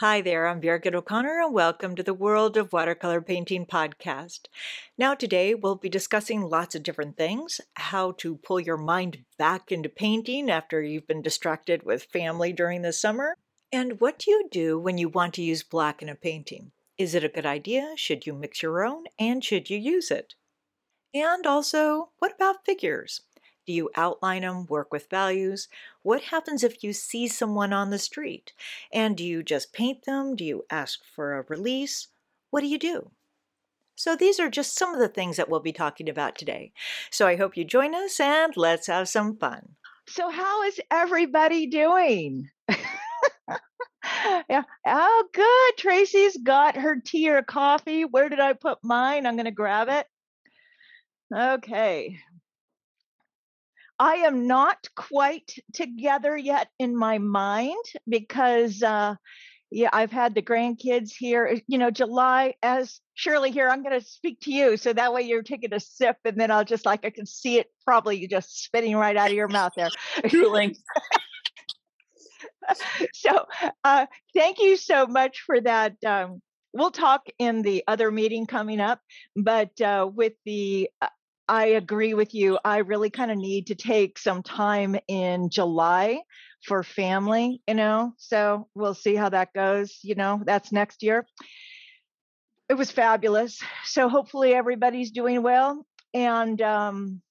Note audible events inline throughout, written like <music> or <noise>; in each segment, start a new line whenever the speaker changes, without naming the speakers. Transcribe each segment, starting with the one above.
Hi there, I'm Birgit O'Connor, and welcome to the World of Watercolor Painting podcast. Now, today we'll be discussing lots of different things how to pull your mind back into painting after you've been distracted with family during the summer, and what do you do when you want to use black in a painting? Is it a good idea? Should you mix your own? And should you use it? And also, what about figures? Do you outline them, work with values? What happens if you see someone on the street? And do you just paint them? Do you ask for a release? What do you do? So, these are just some of the things that we'll be talking about today. So, I hope you join us and let's have some fun.
So, how is everybody doing? <laughs> yeah. Oh, good. Tracy's got her tea or coffee. Where did I put mine? I'm going to grab it. Okay. I am not quite together yet in my mind because, uh, yeah, I've had the grandkids here. Uh, you know, July, as Shirley here, I'm going to speak to you. So that way you're taking a sip and then I'll just like, I can see it probably just spitting right out of your mouth there. <laughs> So uh, thank you so much for that. Um, we'll talk in the other meeting coming up, but uh, with the uh, I agree with you. I really kind of need to take some time in July for family, you know. So we'll see how that goes. You know, that's next year. It was fabulous. So hopefully everybody's doing well. And um,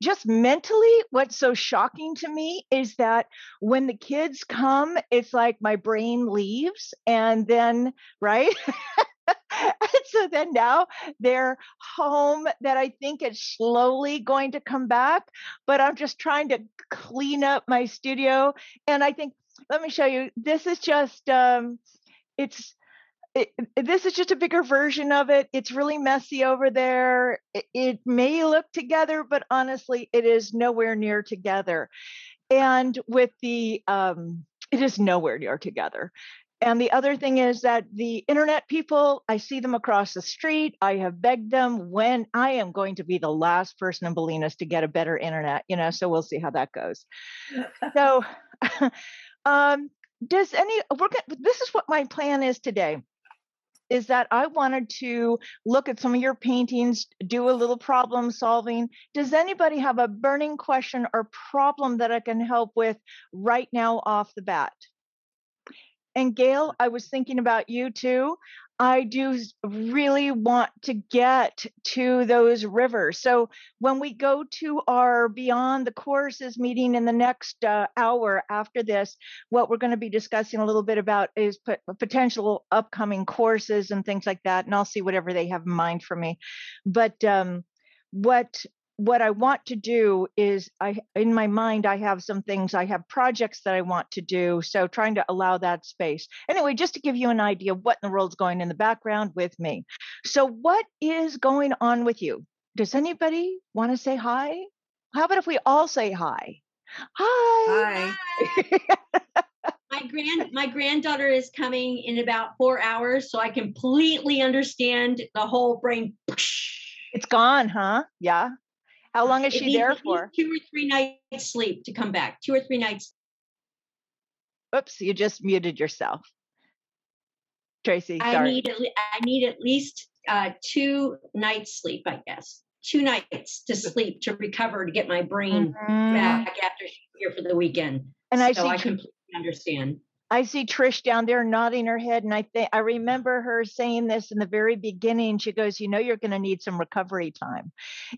just mentally, what's so shocking to me is that when the kids come, it's like my brain leaves, and then, right? <laughs> <laughs> so then now they're home that I think is slowly going to come back, but I'm just trying to clean up my studio. And I think, let me show you, this is just, um, it's, it, this is just a bigger version of it. It's really messy over there. It, it may look together, but honestly, it is nowhere near together. And with the, um, it is nowhere near together. And the other thing is that the internet people, I see them across the street. I have begged them when I am going to be the last person in Bolinas to get a better internet, you know, so we'll see how that goes. so, <laughs> <laughs> um, does any, we're this is what my plan is today is that I wanted to look at some of your paintings, do a little problem solving. Does anybody have a burning question or problem that I can help with right now off the bat? And Gail, I was thinking about you too. I do really want to get to those rivers. So when we go to our Beyond the Courses meeting in the next uh, hour after this, what we're going to be discussing a little bit about is potential upcoming courses and things like that. And I'll see whatever they have in mind for me. But um, what what I want to do is I in my mind I have some things I have projects that I want to do so trying to allow that space. Anyway, just to give you an idea of what in the world's going in the background with me. So what is going on with you? Does anybody want to say hi? How about if we all say hi? Hi.
Hi. my grand my granddaughter is coming in about 4 hours so I completely understand the whole brain
it's gone, huh? Yeah. How long is it she needs, there for?
Two or three nights sleep to come back. Two or three nights.
Oops, you just muted yourself. Tracy, sorry.
I need, I need at least uh, two nights sleep, I guess. Two nights to sleep to recover to get my brain mm-hmm. back after she's here for the weekend. And so I, see I completely understand.
I see Trish down there nodding her head, and I think I remember her saying this in the very beginning. She goes, "You know, you're going to need some recovery time,"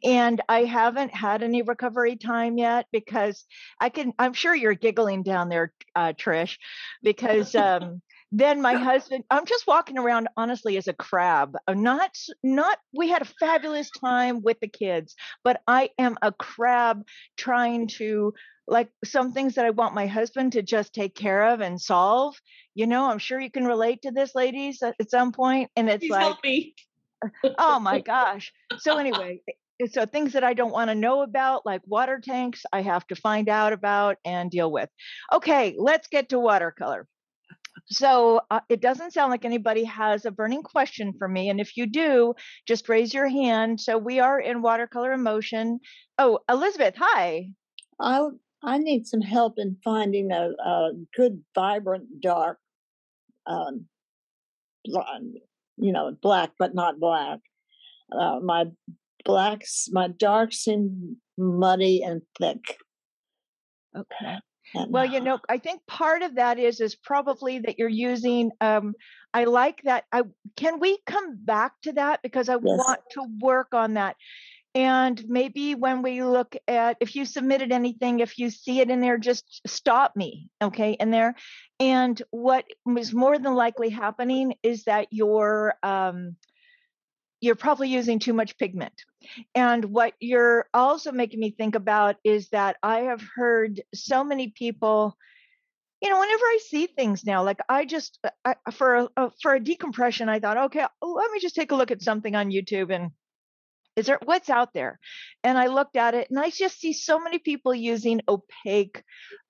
and I haven't had any recovery time yet because I can. I'm sure you're giggling down there, uh, Trish, because. Um, then my husband i'm just walking around honestly as a crab I'm not not we had a fabulous time with the kids but i am a crab trying to like some things that I want my husband to just take care of and solve. You know, I'm sure you can relate to this, ladies, at some point. And it's
Please
like, oh my <laughs> gosh. So anyway, eh, so things that I don't want to know about, like water tanks, I have to find out about and deal with. Okay, let's get to watercolor. So uh, it doesn't sound like anybody has a burning question for me. And if you do, just raise your hand. So we are in watercolor emotion. Oh, Elizabeth, hi.
I I need some help in finding a, a good, vibrant, dark um, blonde, you know, black but not black. Uh, my blacks, my darks seem muddy and thick.
Okay. And, well, you know, I think part of that is is probably that you're using. Um, I like that. I can we come back to that because I yes. want to work on that. And maybe when we look at if you submitted anything, if you see it in there, just stop me, okay, in there. And what was more than likely happening is that your um, you're probably using too much pigment. And what you're also making me think about is that I have heard so many people, you know, whenever I see things now, like I just uh, I, for a, uh, for a decompression, I thought, okay, let me just take a look at something on YouTube and is there what's out there? And I looked at it and I just see so many people using opaque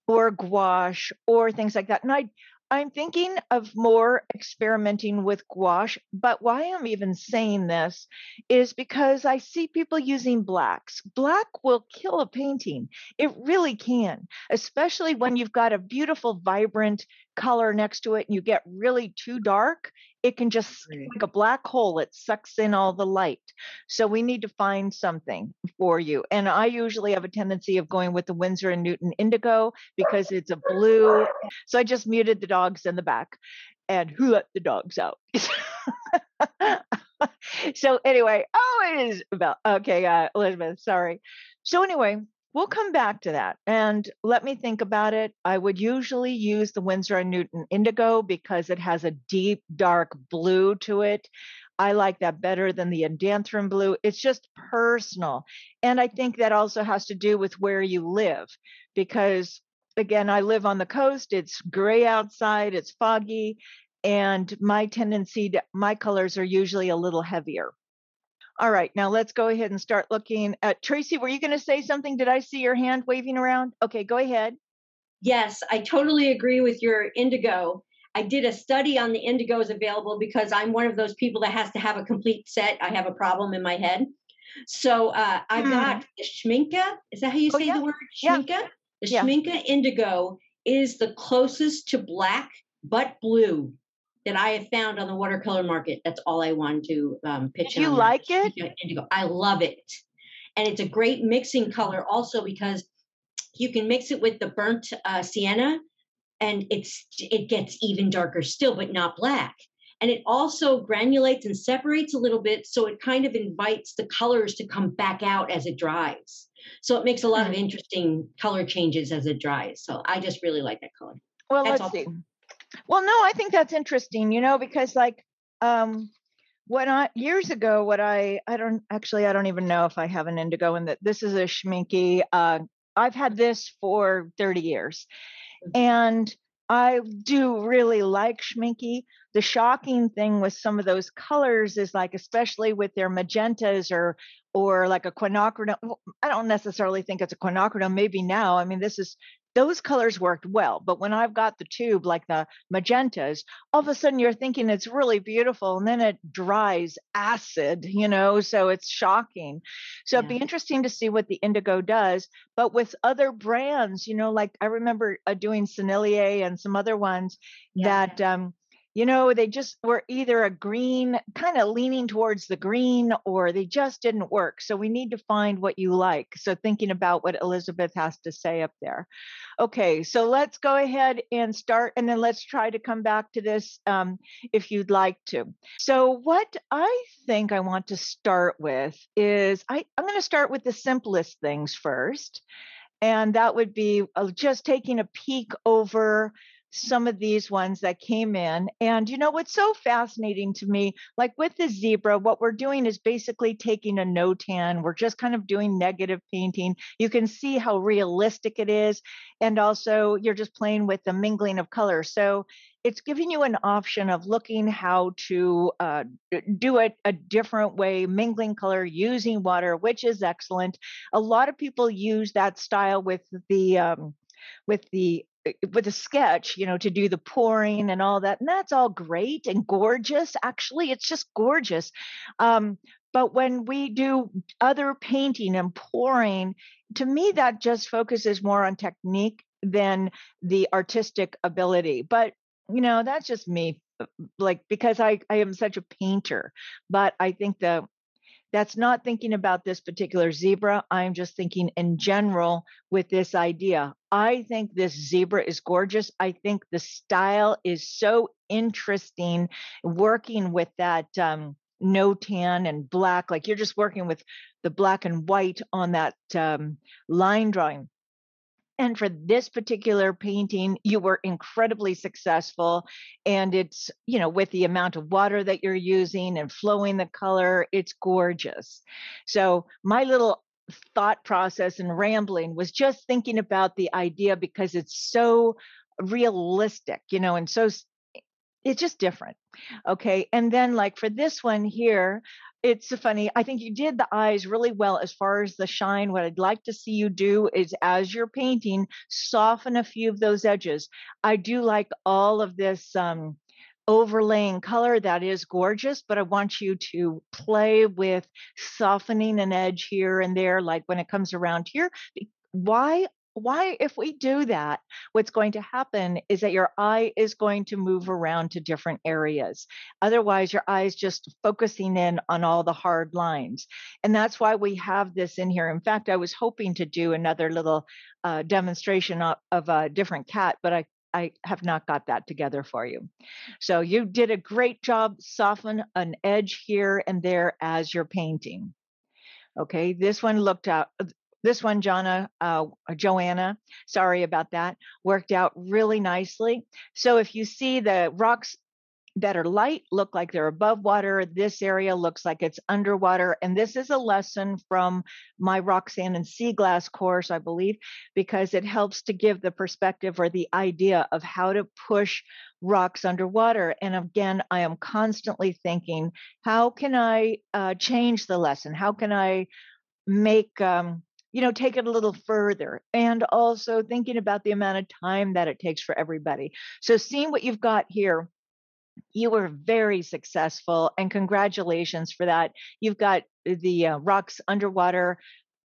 or gouache or things like that. And I I'm thinking of more experimenting with gouache, but why I'm even saying this is because I see people using blacks. Black will kill a painting. It really can, especially when you've got a beautiful, vibrant color next to it and you get really too dark it can just like a black hole it sucks in all the light. So we need to find something for you and i usually have a tendency of going with the Winsor and newton indigo because it's a blue so i just muted the dogs in the back and who let the dogs out? <laughs> So anyway oh it is about okay uh, elizabeth sorry. So anyway we'll come back to that and let me think about it. I would usually use the Winsor and Newton Indigo because it has a deep, dark blue to it. I like that better than the Indanthrone blue. It's just personal. And I think that also has to do with where you live because, again, I live on the coast. It's gray outside, it's foggy. And my tendency to, my colors are usually a little heavier. All right, now let's go ahead and start looking at Tracy. Were you going to say something? Did I see your hand waving around? Okay, go ahead.
Yes, I totally agree with your indigo. I did a study on the indigos available because I'm one of those people that has to have a complete set. I have a problem in my head. So uh, I hmm. got the Schmincke. Is that how you oh, say yeah. the word? Schmincke? Yeah. The yeah. Schmincke indigo is the closest to black but blue that I have found on the watercolor market. That's all I wanted to um, pitch.
Did you like it?
Indigo. I love it, and it's a great mixing color also because you can mix it with the burnt uh, sienna, and it's it gets even darker still, but not black. And it also granulates and separates a little bit, so it kind of invites the colors to come back out as it dries. So it makes a lot mm-hmm. of interesting color changes as it dries. So I just really like that color.
Well, That's let's see. Well, no, I think that's interesting, you know, because like um when I years ago, what I I don't actually I don't even know if I have an indigo and that this is a Schmincke. Uh, I've had this for 30 years, mm-hmm. and I do really like Schmincke. The shocking thing with some of those colors is like, especially with their magentas or or like a quinacridone. I don't necessarily think it's a quinacridone. Maybe now. I mean, this is those colors worked well. But when I've got the tube like the magentas, all of a sudden you're thinking it's really beautiful and then it dries acid, you know, so it's shocking. So yeah. it'd be interesting to see what the indigo does. But with other brands, you know, like I remember uh, doing Sennelier and some other ones yeah. that, um, you know, they just were either a green, kind of leaning towards the green, or they just didn't work. So we need to find what you like. So thinking about what Elizabeth has to say up there. Okay, so let's go ahead and start, and then let's try to come back to this um, if you'd like to. So, what I think I want to start with is I, I'm going to start with the simplest things first. And that would be uh, just taking a peek over some of these ones that came in. And you know what's so fascinating to me, like with the zebra, what we're doing is basically taking a notan. We're just kind of doing negative painting. You can see how realistic it is. And also, you're just playing with the mingling of color. So it's giving you an option of looking how to uh, do it a different way, mingling color using water, which is excellent. A lot of people use that style with the um, with the with a sketch, you know, to do the pouring and all that. And that's all great and gorgeous. Actually, it's just gorgeous. Um, but when we do other painting and pouring, to me, that just focuses more on technique than the artistic ability. But, you know, that's just me like because I I am such a painter, but I think the that's not thinking about this particular zebra. I'm just thinking in general with this idea. I think this zebra is gorgeous. I think the style is so interesting working with that um, notan and black, like you're just working with the black and white on that um, line drawing. And for this particular painting, you were incredibly successful. And it's, you know, with the amount of water that you're using and flowing the color, it's gorgeous. So, my little thought process and rambling was just thinking about the idea because it's so realistic, you know, and so it's just different. Okay. And then, like for this one here, it's funny. I think you did the eyes really well as far as the shine. What I'd like to see you do is as you're painting, soften a few of those edges. I do like all of this um, overlaying color that is gorgeous, but I want you to play with softening an edge here and there, like when it comes around here. Why why if we do that what's going to happen is that your eye is going to move around to different areas otherwise your eye is just focusing in on all the hard lines and that's why we have this in here in fact i was hoping to do another little uh, demonstration of, of a different cat but i I have not got that together for you. So you did a great job soften an edge here and there as you're painting. Okay, this one looked out this one, Jonna, uh, Joanna, sorry about that, worked out really nicely. So if you see the rocks that are light look like they're above water. This area looks like it's underwater. And this is a lesson from my rock sand and sea glass course, I believe, because it helps to give the perspective or the idea of how to push rocks underwater. And again, I am constantly thinking, how can I uh, change the lesson? How can I make um, you know, take it a little further and also thinking about the amount of time that it takes for everybody. So seeing what you've got here, you were very successful and congratulations for that. You've got the uh, rocks underwater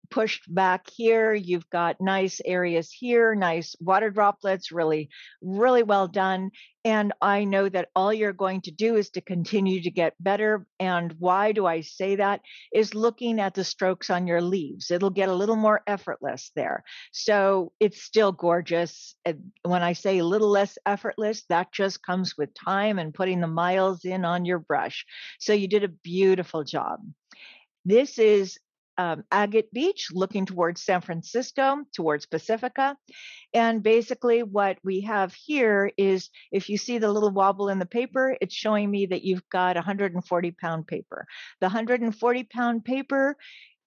pushed back here. You've got nice areas here, nice water droplets, really, really well done. And I know that all you're going to do is to continue to get better. And why do I say that? Is looking at the strokes on your leaves. It'll get a little more effortless there. So it's still gorgeous. When I say a little less effortless, that just comes with time and putting the miles in on your brush. So you did a beautiful job. This is um, Agate Beach, looking towards San Francisco, towards Pacifica. And basically, what we have here is if you see the little wobble in the paper, it's showing me that you've got 140 pound paper. The 140 pound paper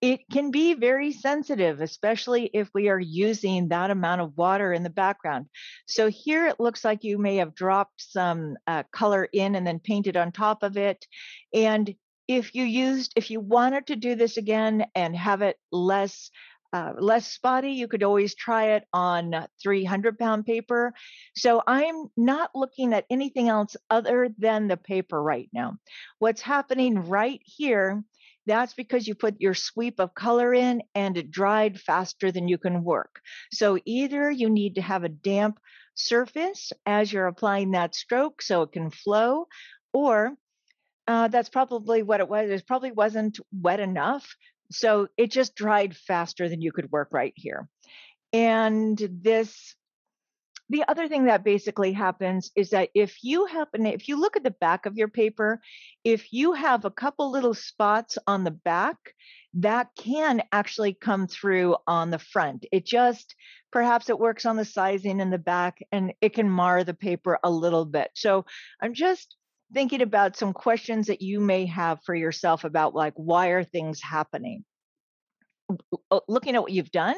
it can be very sensitive, especially if we are using that amount of water in the background. So here it looks like you may have dropped some uh, color in and then painted on top of it. And if you used if you wanted to do this again and have it less uh, less spotty, you could always try it on 300 pound paper. So I'm not looking at anything else other than the paper right now. What's happening right here, that's because you put your sweep of color in and it dried faster than you can work. So either you need to have a damp surface as you're applying that stroke so it can flow, or uh, that's probably what it was. It probably wasn't wet enough. So it just dried faster than you could work right here. And this, the other thing that basically happens is that if you happen, if you look at the back of your paper, if you have a couple little spots on the back, that can actually come through on the front. It just, perhaps it works on the sizing in the back and it can mar the paper a little bit. So I'm just thinking about some questions that you may have for yourself about like why are things happening? Uh, looking at what you've done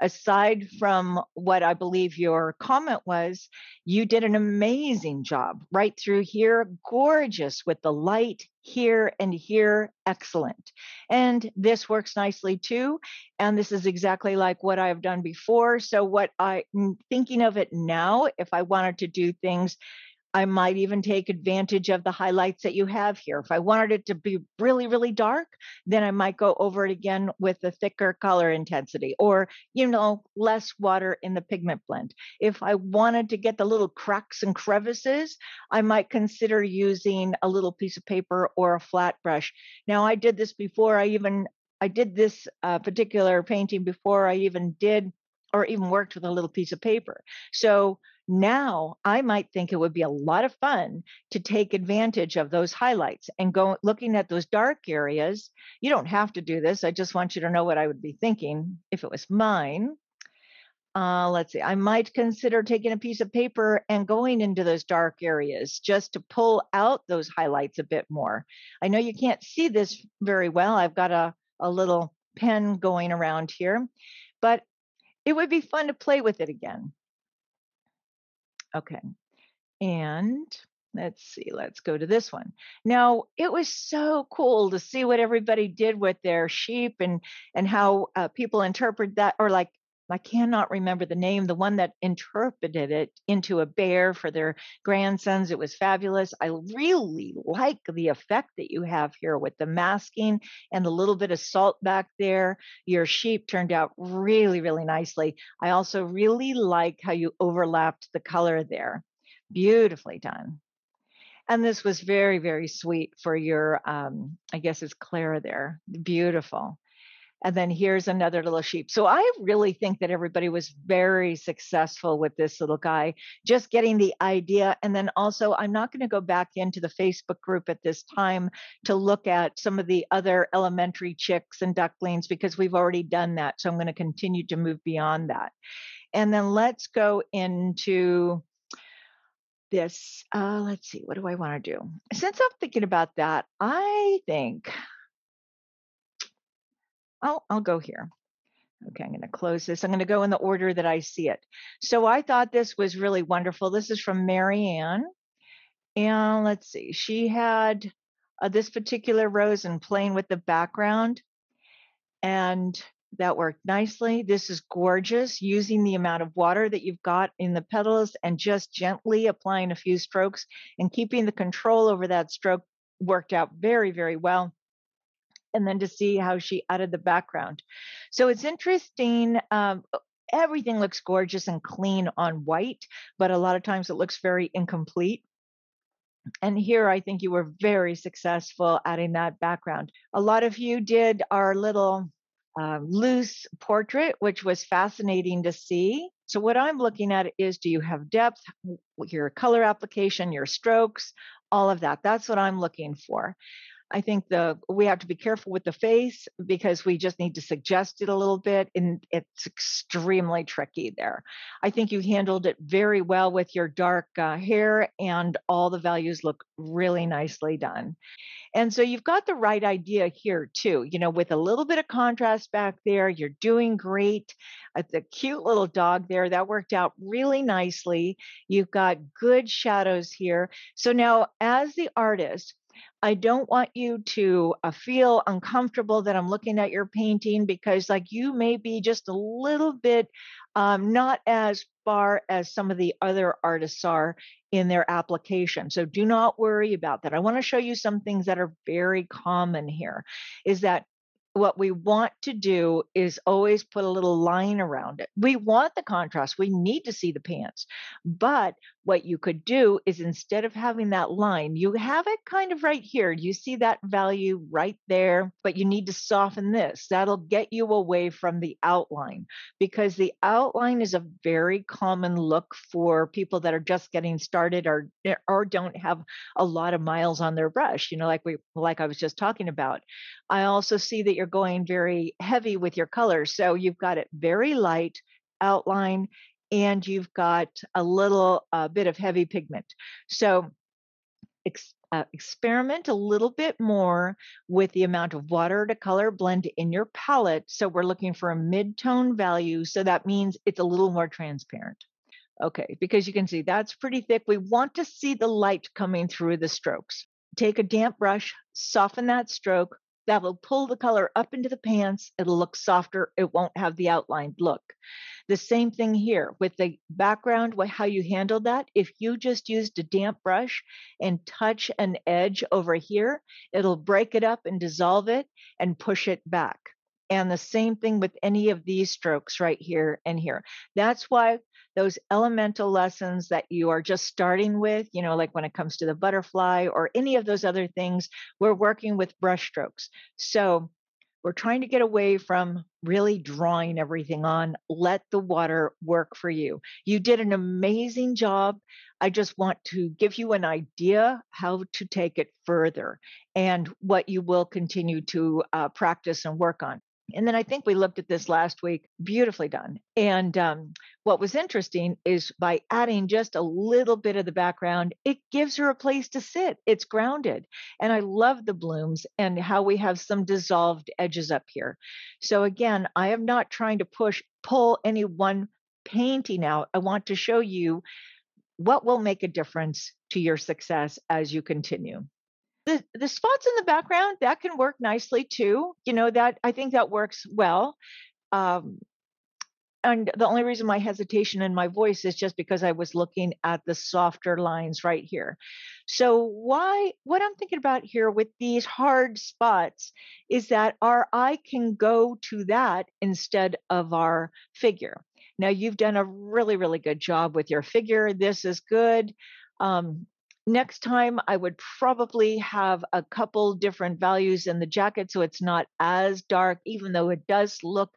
aside from what i believe your comment was you did an amazing job right through here gorgeous with the light here and here excellent. And this works nicely too and this is exactly like what i've done before so what i'm mm, thinking of it now if i wanted to do things I might even take advantage of the highlights that you have here. If I wanted it to be really, really dark, then I might go over it again with a thicker color intensity or, you know, less water in the pigment blend. If I wanted to get the little cracks and crevices, I might consider using a little piece of paper or a flat brush. Now, I did this before I even, I did this uh, particular painting before I even did or even worked with a little piece of paper. So now I might think it would be a lot of fun to take advantage of those highlights and go looking at those dark areas. You don't have to do this. I just want you to know what I would be thinking if it was mine. Uh, let's see, I might consider taking a piece of paper and going into those dark areas just to pull out those highlights a bit more. I know you can't see this very well. I've got a, a little pen going around here, but it would be fun to play with it again. Okay. And let's see, let's go to this one. Now, it was so cool to see what everybody did with their sheep and and how uh, people interpret that or like I cannot remember the name, the one that interpreted it into a bear for their grandsons. It was fabulous. I really like the effect that you have here with the masking and the little bit of salt back there. Your sheep turned out really, really nicely. I also really like how you overlapped the color there. Beautifully done. And this was very, very sweet for your, um, I guess it's Clara there. Beautiful and then here's another little sheep. So I really think that everybody was very successful with this little guy, just getting the idea. And then also, I'm not going to go back into the Facebook group at this time to look at some of the other elementary chicks and ducklings because we've already done that. So I'm going to continue to move beyond that. And then let's go into this. Uh, let's see, what do I want to do? Since I'm thinking about that, I think I'll, I'll go here. Okay, I'm going to close this. I'm going to go in the order that I see it. So I thought this was really wonderful. This is from Marianne. And let's see, she had uh, this particular rose and playing with the background. And that worked nicely. This is gorgeous, using the amount of water that you've got in the petals and just gently applying a few strokes and keeping the control over that stroke worked out very, very well and then to see how she added the background. So it's interesting. Um, everything looks gorgeous and clean on white, but a lot of times it looks very incomplete. And here I think you were very successful adding that background. A lot of you did our little uh, loose portrait, which was fascinating to see. So, what I'm looking at is do you have depth, your color application, your strokes, all of that? That's what I'm looking for. I think the we have to be careful with the face because we just need to suggest it a little bit, and it's extremely tricky there. I think you handled it very well with your dark uh, hair, and all the values look really nicely done. And so you've got the right idea here too. You know, with a little bit of contrast back there, you're doing great. Uh, the cute little dog there that worked out really nicely. You've got good shadows here. So now, as the artist I don't want you to uh, feel uncomfortable that I'm looking at your painting because, like, you may be just a little bit um, not as far as some of the other artists are in their application. So do not worry about that. I want to show you some things that are very common here. Is that what we want to do is always put a little line around it. We want the contrast. We need to see the pants. But what you could do is instead of having that line, you have it kind of right here. You see that value right there, but you need to soften this. That'll get you away from the outline because the outline is a very common look for people that are just getting started or eh, or don't have a lot of miles on their brush, you know, like we like I was just talking about. I also see that you're going very heavy with your colors. So you've got it very light outline and you've got a little uh, bit of heavy pigment. So ex- uh, experiment a little bit more with the amount of water to color blend in your palette. So we're looking for a mid-tone value. So that means it's a little more transparent. Okay, because you can see that's pretty thick. We want to see the light coming through the strokes. Take a damp brush, soften that stroke, that'll pull the color up into the pants. It'll look softer. It won't have the outlined look. The same thing here with the background, how you handle that. If you just used a damp brush and touch an edge over here, it'll break it up and dissolve it and push it back. And the same thing with any of these strokes right here and here. That's why those elemental lessons that you are just starting with, you know, like when it comes to the butterfly or any of those other things, we're working with brush strokes. So we're trying to get away from really drawing everything on. Let the water work for you. You did an amazing job. I just want to give you an idea how to take it further and what you will continue to uh, practice and work on. And then I think we looked at this last week, beautifully done. And um, what was interesting is by adding just a little bit of the background, it gives her a place to sit. It's grounded. And I love the blooms and how we have some dissolved edges up here. So again, I am not trying to push, pull any one painting out. I want to show you what will make a difference to your success as you continue the the spots in the background that can work nicely too you know that i think that works well um, and the only reason my hesitation in my voice is just because i was looking at the softer lines right here. So why what i'm thinking about here with these hard spots is that our eye can go to that instead of our figure. Now you've done a really really good job with your figure. This is good. Um, Next time, I would probably have a couple different values in the jacket so it's not as dark, even though it does look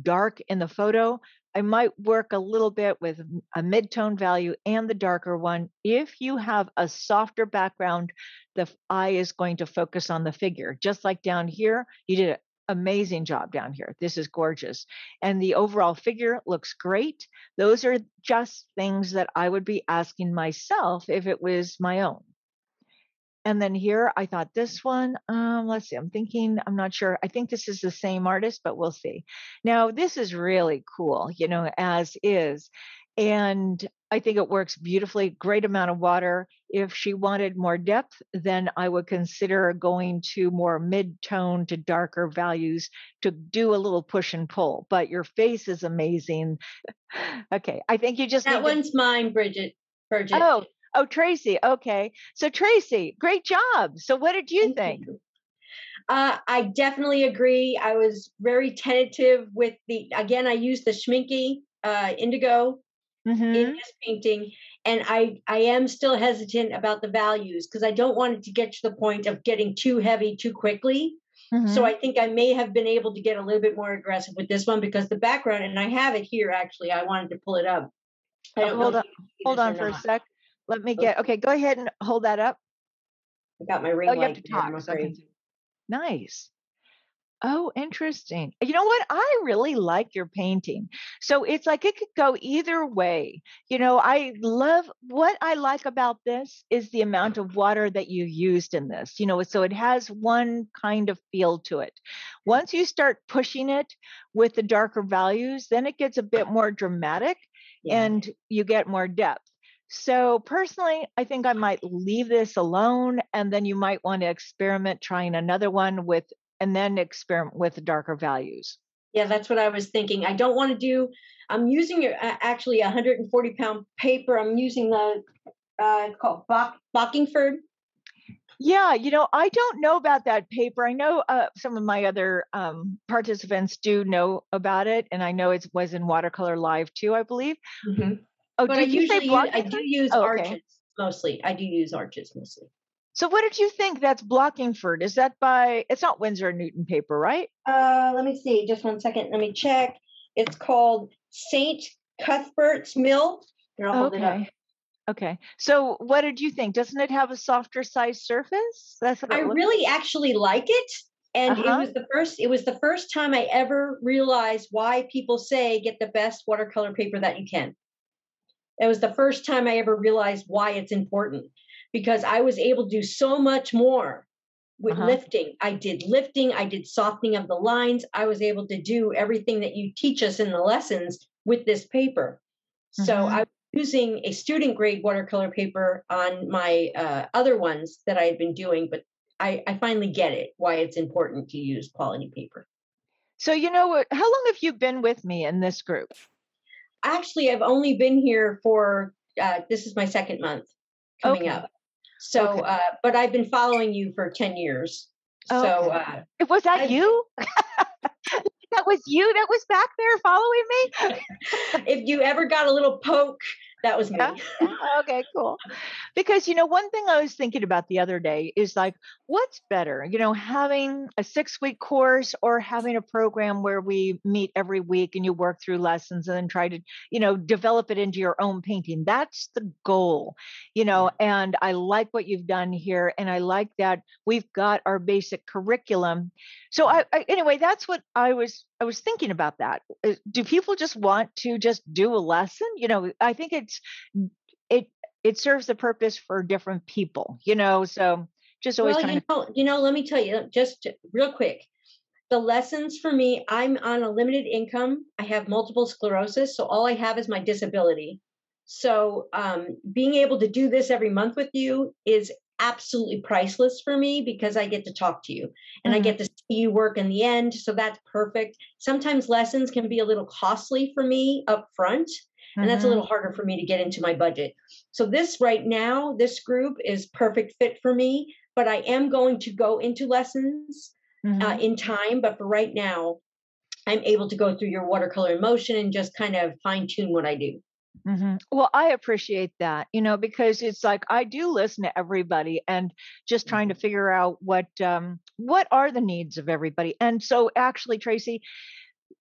dark in the photo. I might work a little bit with a mid-tone value and the darker one. If you have a softer background, the eye is going to focus on the figure. Just like down here, you did amazing job down here. This is gorgeous. And the overall figure looks great. Those are just things that I would be asking myself if it was my own. And then here, I thought this one, um, let's see, I'm thinking, I'm not sure. I think this is the same artist, but we'll see. Now, this is really cool, you know, as is. And I think it works beautifully, great amount of water. If she wanted more depth, then I would consider going to more mid tone to darker values to do a little push and pull. But your face is amazing. <laughs> okay, I think you just
that one's to... mine, Bridget. Bridget.
Oh, oh, Tracy. Okay, so Tracy, great job. So, what did you Thank think? You.
Uh, I definitely agree. I was very tentative with the. Again, I used the Schmincke uh, indigo mm-hmm. in this painting and i i am still hesitant about the values because i don't want it to get to the point of getting too heavy too quickly. Mm-hmm. so i think i may have been able to get a little bit more aggressive with this one because the background and i have it here actually i wanted to pull it up.
Oh, hold on hold on for not. a sec. Let me get okay go ahead and hold that up.
I got my ring oh, you have to talk,
nice Oh, interesting. You know what? I really like your painting. So it's like it could go either way. You know, I love what I like about this is the amount of water that you used in this. You know, so it has one kind of feel to it. Once you start pushing it with the darker values, then it gets a bit more dramatic yeah. and you get more depth. So personally, I think I might leave this alone and then you might want to experiment trying another one with and then experiment with darker values.
Yeah, that's what I was thinking. I don't want to do. I'm using uh, actually 140 pound paper. I'm using the uh, called Bock, Bockingford.
Yeah, you know, I don't know about that paper. I know uh, some of my other um, participants do know about it, and I know it was in Watercolor Live too, I believe.
Mm-hmm. Oh, but I usually use, I do use oh, okay. arches mostly. I do use arches mostly.
So what did you think that's blocking Blockingford? Is that by it's not Winsor and Newton paper, right?
Uh let me see, just one second. Let me check. It's called Saint Cuthbert's Mill.
Here, okay. hold it up. Okay. So what did you think? Doesn't it have a softer size surface?
That's what I really actually like it. And uh-huh. it was the first it was the first time I ever realized why people say get the best watercolor paper that you can. It was the first time I ever realized why it's important because I was able to do so much more with uh-huh. lifting. I did lifting, I did softening of the lines. I was able to do everything that you teach us in the lessons with this paper. Uh-huh. So I was using a student grade watercolor paper on my uh, other ones that I had been doing, but I, I finally get it why it's important to use quality paper.
So you know, how long have you been with me in this group?
Actually, I've only been here for uh, this is my second month coming okay. up. So, okay. uh, but I've been following you for ten years. Okay. So, uh,
was that I, you? <laughs> that was you that was back there following
me. <laughs> if you ever got a little poke that was uh, me. <laughs> Oh,
okay, cool. Because, you know, one thing I was thinking about the other day is like, what's better, you know, having a six week course or having a program where we meet every week and you work through lessons and then try to, you know, develop it into your own painting? That's the goal, you know, mm. and I like what you've done here. And I like that we've got our basic curriculum. So, mm. I, I anyway, that's what I was I was thinking about that. Do people just want to just do a lesson? You know, I think it's it it serves the purpose for different people. You know, so just always.
Well, you know, you know, let me tell you, just real quick. The lessons for me, I'm on a limited income. I have multiple sclerosis, so all I have is my disability. So um, being able to do this every month with you is absolutely priceless for me because I get to talk to you and mm-hmm. I get to see you work in the end. So that's perfect. Sometimes lessons can be a little costly for me up front. And that's a mm-hmm. little harder for me to get into my budget. So, this right now, this group is perfect fit for me, but I am going to go into lessons uh, mm-hmm. uh, in time. But for right now, I'm able to go through your watercolor motion and just kind of fine tune what I do.
Mm-hmm. Well, I appreciate that, you know, because it's like I do listen to everybody and just trying to mm-hmm. figure out what um, what are the needs of everybody. And so, actually, Tracy,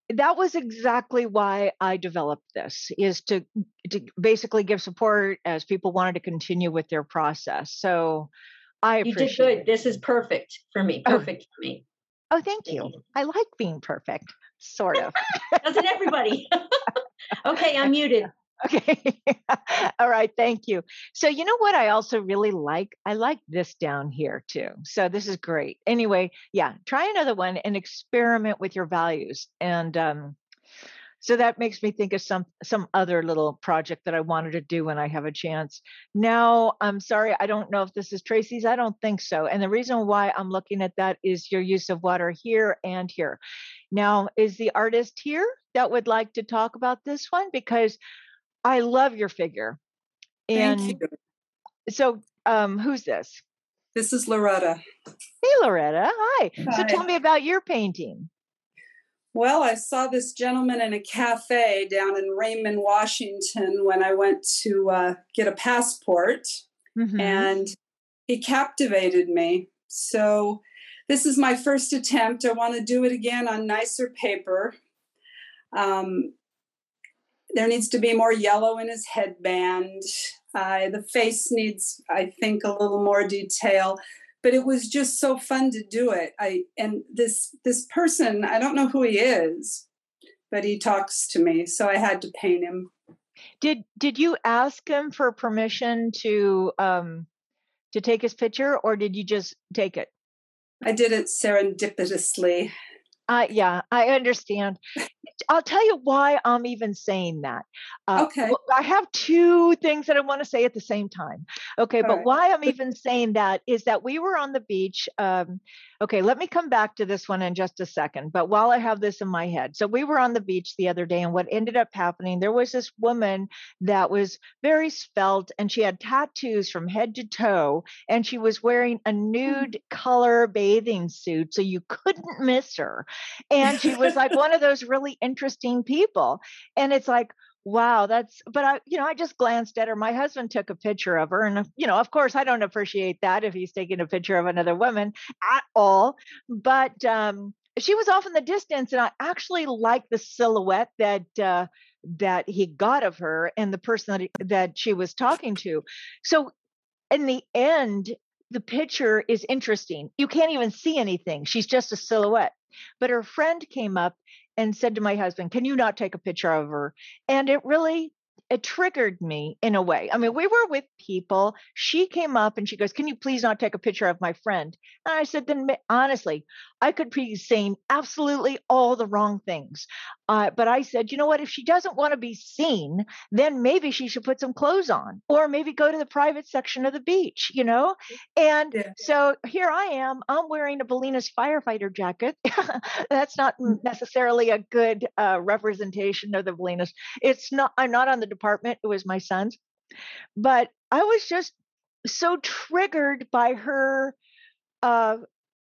that was exactly why I developed this is to to basically give support as people wanted to continue with their process. So, I appreciate.
You did good. This is perfect for me. Oh. Perfect oh. for me.
Oh, thank you. I like being perfect, sort of. <laughs>
Doesn't everybody? <laughs> <laughs> okay, I'm muted.
Okay. <laughs> All right. Thank you. So, you know what I also really like? I like this down here too. So, this is great. Anyway, yeah, try another one and experiment with your values. And um, so that makes me think of some some other little project that I wanted to do when I have a chance. Now, I'm sorry, I don't know if this is Tracy's. I don't think so. And the reason why I'm looking at that is your use of water here and here. Now, is the artist here that would like to talk about this one? Because I love your figure.
And Thank you.
so um who's this?
This is Loretta.
Hey Loretta. Hi. Hi. So tell me about your painting.
Well, I saw this gentleman in a cafe down in Raymond, Washington when I went to uh, get a passport, mm-hmm. and he captivated me. So, this is my first attempt. I want to do it again on nicer paper. Um, there needs to be more yellow in his headband. Uh, the face needs, I think, a little more detail. But it was just so fun to do it. I and this this person, I don't know who he is, but he talks to me, so I had to paint him.
Did did you ask him for permission to um to take his picture, or did you just take it?
I did it serendipitously.
Uh, yeah, I understand. I'll tell you why I'm even saying that.
Uh, okay.
I have two things that I want to say at the same time. Okay, All but right. why I'm even saying that is that we were on the beach. Um, okay, let me come back to this one in just a second. But while I have this in my head, so we were on the beach the other day, and what ended up happening, there was this woman that was very spelt, and she had tattoos from head to toe, and she was wearing a hmm. nude color bathing suit, so you couldn't miss her. And she was like <laughs> one of those really interesting people. And it's like, wow that's but i you know i just glanced at her. My husband took a picture of her and you know of course i don't appreciate that if he's taking a picture of another woman at all but um she was off in the distance and i actually like the silhouette that uh that he got of her and the person that, he, that she was talking to. So in the end the picture is interesting. You can't even see anything. She's just a silhouette. But her friend came up and said to my husband, Can you not take a picture of her? And it really it triggered me in a way. I mean, we were with people. She came up and she goes, Can you please not take a picture of my friend? And I said, Then honestly, I could be saying absolutely all the wrong things. Uh, but I said, you know what? If she doesn't want to be seen, then maybe she should put some clothes on or maybe go to the private section of the beach, you know? And yeah. so here I am. I'm wearing a Bolinas firefighter jacket. <laughs> That's not mm. necessarily a good uh, representation of the Bolinas. It's not, I'm not on the department. It was my son's. But I was just so triggered by her uh,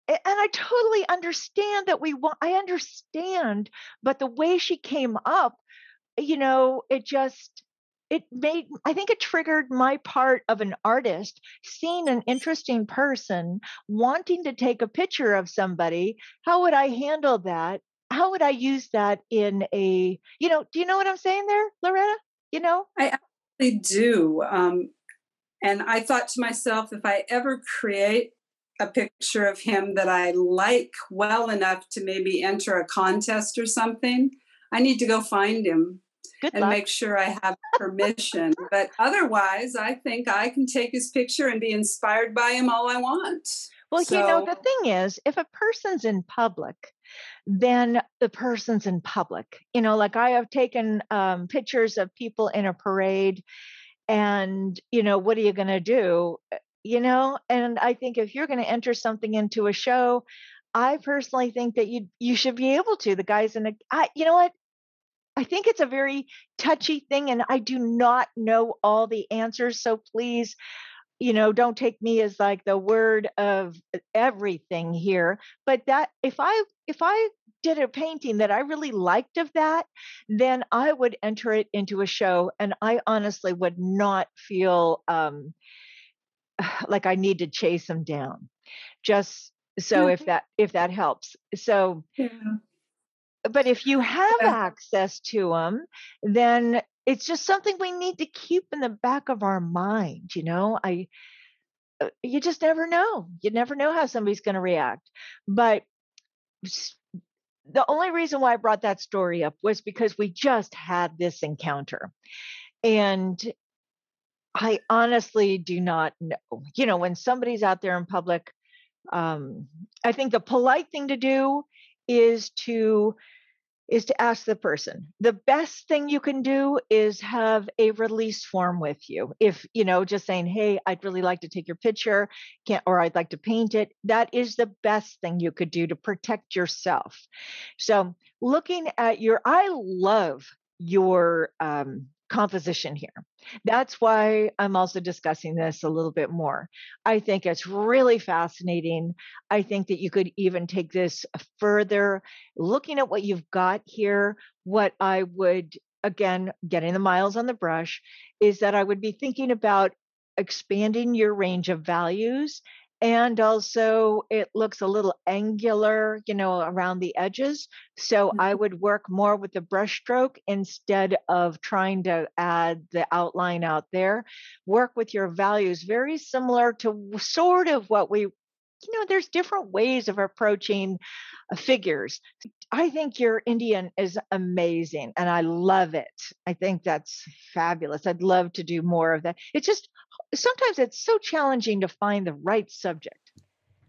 and I totally understand that we want, I understand, but the way she came up, you know, it just, it made, I think it triggered my part of an artist seeing an interesting person wanting to take a picture of somebody. How would I handle that? How would I use that in a, you know, do you know what I'm saying there, Loretta? You know?
I actually do. Um, and I thought to myself, if I ever create a picture of him that I like well enough to maybe enter a contest or something, I need to go find him Good and luck. make sure I have permission. but otherwise, I think I can take his picture and be inspired by him all I want.
Well, so, you know, the thing is, if a person's in public, then the person's in public. You know, like I have taken um, pictures of people in a parade, and, you know, what are you going to do? You know and i think if you're going to enter something into a show i personally think that you you should be able to the guys in the I, you know what? I think it's a very touchy thing and i do not know all the answers so please you know don't take me as like the word of everything here but that if i if i did a painting that i really liked of that then i would enter it into a show and i honestly would not feel um <sighs> like I need to chase them down. Just so if that if that helps. So yeah. but if you have yeah. access to them, then it's just something we need to keep in the back of our mind, you know? I uh, you just never know. You never know how somebody's going to react. But the only reason why I brought that story up was because we just had this encounter. And I honestly do not know. You know, when somebody's out there in public, um, I think the polite thing to do is to is to ask the person. The best thing you can do is have a release form with you. If, you know, just saying, "Hey, I'd really like to take your picture, can't or I'd like to paint it." That is the best thing you could do to protect yourself. So, looking at your I love your um composition here. That's why I'm also discussing this a little bit more. I think it's really fascinating. I think that you could even take this further, looking at what you've got here. What I would, again, getting the miles on the brush, is that I would be thinking about expanding your range of values and also it looks a little angular you know around the edges so mm-hmm. i would work more with the brush stroke instead of trying to add the outline out there. Work with your values very similar to sort of what we you know there's different ways of approaching uh, figures. I think your indian is amazing and i love it. I think that's fabulous. I'd love to do more of that. It's just sometimes it's so challenging to find the right subject.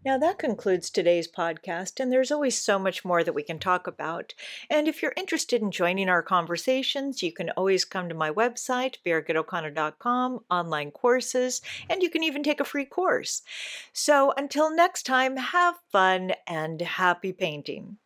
Now, that concludes today's podcast, and there's always so much more that we can talk about. And if you're interested in joining our conversations, you can always come to my website, birgitoconnor.com, online courses, and you can even take a free course. So until next time, have fun and happy painting.